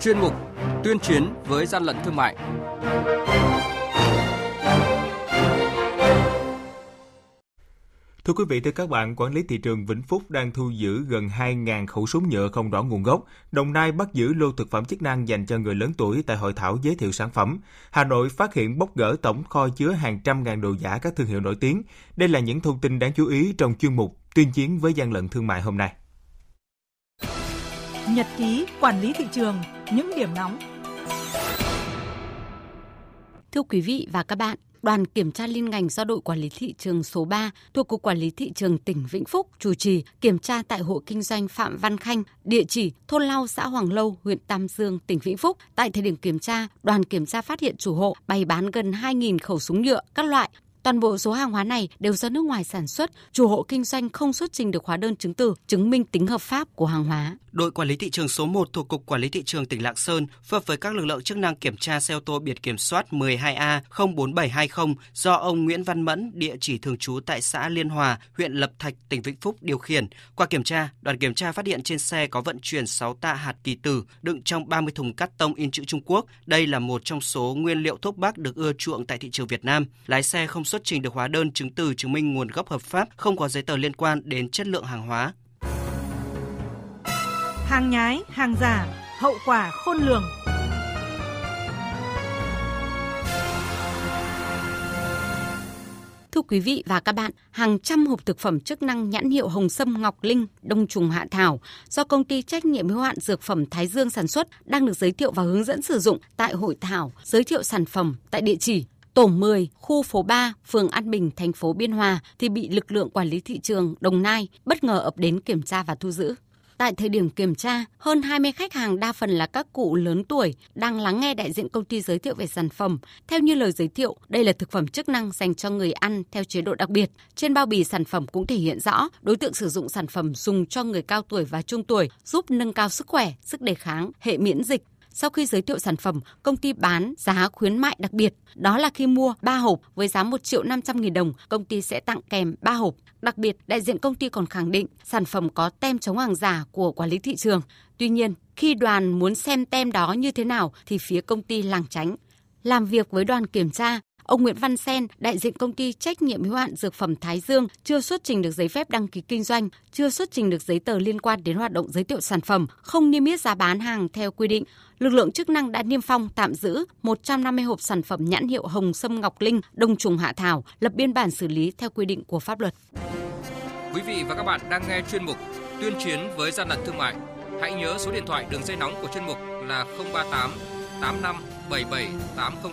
chuyên mục Tuyên chiến với gian lận thương mại. Thưa quý vị, thưa các bạn, quản lý thị trường Vĩnh Phúc đang thu giữ gần 2.000 khẩu súng nhựa không rõ nguồn gốc. Đồng Nai bắt giữ lô thực phẩm chức năng dành cho người lớn tuổi tại hội thảo giới thiệu sản phẩm. Hà Nội phát hiện bóc gỡ tổng kho chứa hàng trăm ngàn đồ giả các thương hiệu nổi tiếng. Đây là những thông tin đáng chú ý trong chuyên mục Tuyên chiến với gian lận thương mại hôm nay. Nhật ký quản lý thị trường, những điểm nóng. Thưa quý vị và các bạn, đoàn kiểm tra liên ngành do đội quản lý thị trường số 3 thuộc Cục Quản lý Thị trường tỉnh Vĩnh Phúc chủ trì kiểm tra tại hộ kinh doanh Phạm Văn Khanh, địa chỉ thôn Lau, xã Hoàng Lâu, huyện Tam Dương, tỉnh Vĩnh Phúc. Tại thời điểm kiểm tra, đoàn kiểm tra phát hiện chủ hộ bày bán gần 2.000 khẩu súng nhựa các loại Toàn bộ số hàng hóa này đều do nước ngoài sản xuất, chủ hộ kinh doanh không xuất trình được hóa đơn chứng từ chứng minh tính hợp pháp của hàng hóa. Đội quản lý thị trường số 1 thuộc Cục Quản lý thị trường tỉnh Lạng Sơn phối hợp với các lực lượng chức năng kiểm tra xe ô tô biển kiểm soát 12A 04720 do ông Nguyễn Văn Mẫn, địa chỉ thường trú tại xã Liên Hòa, huyện Lập Thạch, tỉnh Vĩnh Phúc điều khiển. Qua kiểm tra, đoàn kiểm tra phát hiện trên xe có vận chuyển 6 tạ hạt kỳ tử đựng trong 30 thùng cắt tông in chữ Trung Quốc. Đây là một trong số nguyên liệu thuốc bắc được ưa chuộng tại thị trường Việt Nam. Lái xe không xuất trình được hóa đơn chứng từ chứng minh nguồn gốc hợp pháp, không có giấy tờ liên quan đến chất lượng hàng hóa. Hàng nhái, hàng giả, hậu quả khôn lường. Thưa quý vị và các bạn, hàng trăm hộp thực phẩm chức năng nhãn hiệu Hồng Sâm Ngọc Linh, Đông trùng Hạ Thảo do công ty trách nhiệm hữu hạn dược phẩm Thái Dương sản xuất đang được giới thiệu và hướng dẫn sử dụng tại hội thảo giới thiệu sản phẩm tại địa chỉ Tổ 10, khu phố 3, phường An Bình, thành phố Biên Hòa thì bị lực lượng quản lý thị trường Đồng Nai bất ngờ ập đến kiểm tra và thu giữ. Tại thời điểm kiểm tra, hơn 20 khách hàng đa phần là các cụ lớn tuổi đang lắng nghe đại diện công ty giới thiệu về sản phẩm. Theo như lời giới thiệu, đây là thực phẩm chức năng dành cho người ăn theo chế độ đặc biệt. Trên bao bì sản phẩm cũng thể hiện rõ đối tượng sử dụng sản phẩm dùng cho người cao tuổi và trung tuổi, giúp nâng cao sức khỏe, sức đề kháng, hệ miễn dịch, sau khi giới thiệu sản phẩm, công ty bán giá khuyến mại đặc biệt. Đó là khi mua 3 hộp với giá 1 triệu 500 nghìn đồng, công ty sẽ tặng kèm 3 hộp. Đặc biệt, đại diện công ty còn khẳng định sản phẩm có tem chống hàng giả của quản lý thị trường. Tuy nhiên, khi đoàn muốn xem tem đó như thế nào thì phía công ty lảng tránh. Làm việc với đoàn kiểm tra, Ông Nguyễn Văn Sen, đại diện công ty trách nhiệm hữu hạn dược phẩm Thái Dương, chưa xuất trình được giấy phép đăng ký kinh doanh, chưa xuất trình được giấy tờ liên quan đến hoạt động giới thiệu sản phẩm, không niêm yết giá bán hàng theo quy định. Lực lượng chức năng đã niêm phong tạm giữ 150 hộp sản phẩm nhãn hiệu Hồng Sâm Ngọc Linh, Đông trùng Hạ Thảo, lập biên bản xử lý theo quy định của pháp luật. Quý vị và các bạn đang nghe chuyên mục Tuyên chiến với gian lận thương mại. Hãy nhớ số điện thoại đường dây nóng của chuyên mục là 038 85 77 800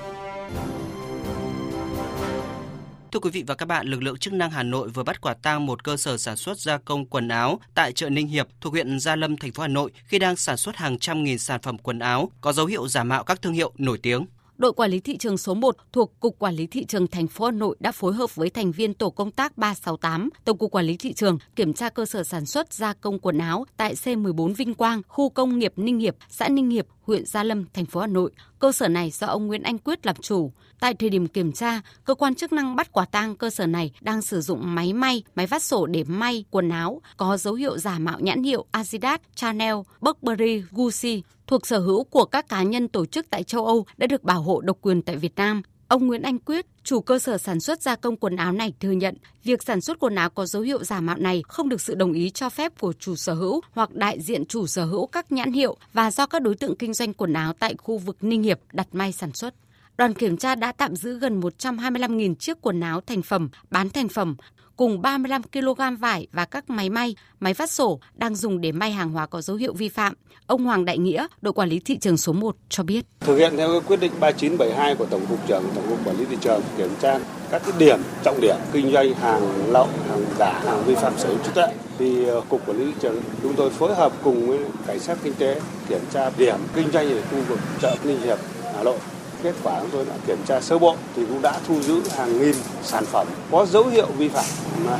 Thưa quý vị và các bạn, lực lượng chức năng Hà Nội vừa bắt quả tang một cơ sở sản xuất gia công quần áo tại chợ Ninh Hiệp thuộc huyện Gia Lâm, thành phố Hà Nội khi đang sản xuất hàng trăm nghìn sản phẩm quần áo có dấu hiệu giả mạo các thương hiệu nổi tiếng đội quản lý thị trường số 1 thuộc Cục Quản lý Thị trường thành phố Hà Nội đã phối hợp với thành viên tổ công tác 368, Tổng cục Quản lý Thị trường kiểm tra cơ sở sản xuất gia công quần áo tại C14 Vinh Quang, khu công nghiệp Ninh Hiệp, xã Ninh Hiệp, huyện Gia Lâm, thành phố Hà Nội. Cơ sở này do ông Nguyễn Anh Quyết làm chủ. Tại thời điểm kiểm tra, cơ quan chức năng bắt quả tang cơ sở này đang sử dụng máy may, máy vắt sổ để may quần áo có dấu hiệu giả mạo nhãn hiệu Adidas, Chanel, Burberry, Gucci thuộc sở hữu của các cá nhân tổ chức tại châu Âu đã được bảo hộ độc quyền tại Việt Nam. Ông Nguyễn Anh Quyết, chủ cơ sở sản xuất gia công quần áo này thừa nhận, việc sản xuất quần áo có dấu hiệu giả mạo này không được sự đồng ý cho phép của chủ sở hữu hoặc đại diện chủ sở hữu các nhãn hiệu và do các đối tượng kinh doanh quần áo tại khu vực Ninh Hiệp đặt may sản xuất. Đoàn kiểm tra đã tạm giữ gần 125.000 chiếc quần áo thành phẩm, bán thành phẩm, cùng 35 kg vải và các máy may, máy phát sổ đang dùng để may hàng hóa có dấu hiệu vi phạm. Ông Hoàng Đại Nghĩa, đội quản lý thị trường số 1 cho biết. Thực hiện theo quyết định 3972 của Tổng cục trưởng Tổng cục Quản lý thị trường kiểm tra các cái điểm trọng điểm kinh doanh hàng lậu, hàng giả, hàng vi phạm sở hữu trí tuệ thì ờ, cục quản lý thị trường chúng tôi phối hợp cùng với cảnh sát kinh tế kiểm tra điểm kinh doanh ở khu vực chợ Ninh Hiệp, Hà Nội kết quả chúng tôi đã kiểm tra sơ bộ thì cũng đã thu giữ hàng nghìn sản phẩm có dấu hiệu vi phạm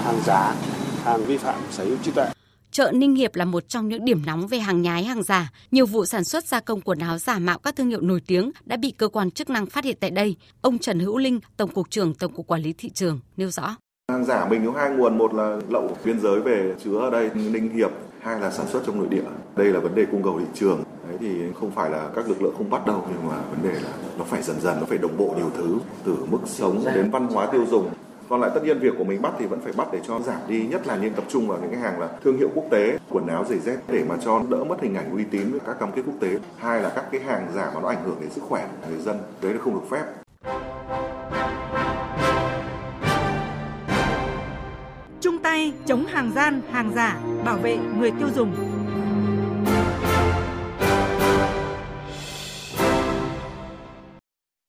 hàng giả, hàng vi phạm sở hữu trí tuệ. Chợ Ninh Hiệp là một trong những điểm nóng về hàng nhái hàng giả. Nhiều vụ sản xuất gia công quần áo giả mạo các thương hiệu nổi tiếng đã bị cơ quan chức năng phát hiện tại đây. Ông Trần Hữu Linh, Tổng cục trưởng Tổng cục Quản lý thị trường nêu rõ. Hàng giả mình có hai nguồn, một là lậu biên giới về chứa ở đây Ninh Hiệp, hai là sản xuất trong nội địa. Đây là vấn đề cung cầu thị trường. Đấy thì không phải là các lực lượng không bắt đâu nhưng mà vấn đề là nó phải dần dần nó phải đồng bộ nhiều thứ từ mức sống đến văn hóa tiêu dùng. Còn lại tất nhiên việc của mình bắt thì vẫn phải bắt để cho giảm đi nhất là nên tập trung vào những cái hàng là thương hiệu quốc tế quần áo giày dép để mà cho đỡ mất hình ảnh uy tín với các cam kết quốc tế. Hai là các cái hàng giả mà nó ảnh hưởng đến sức khỏe của người dân đấy là không được phép. Chung tay chống hàng gian hàng giả bảo vệ người tiêu dùng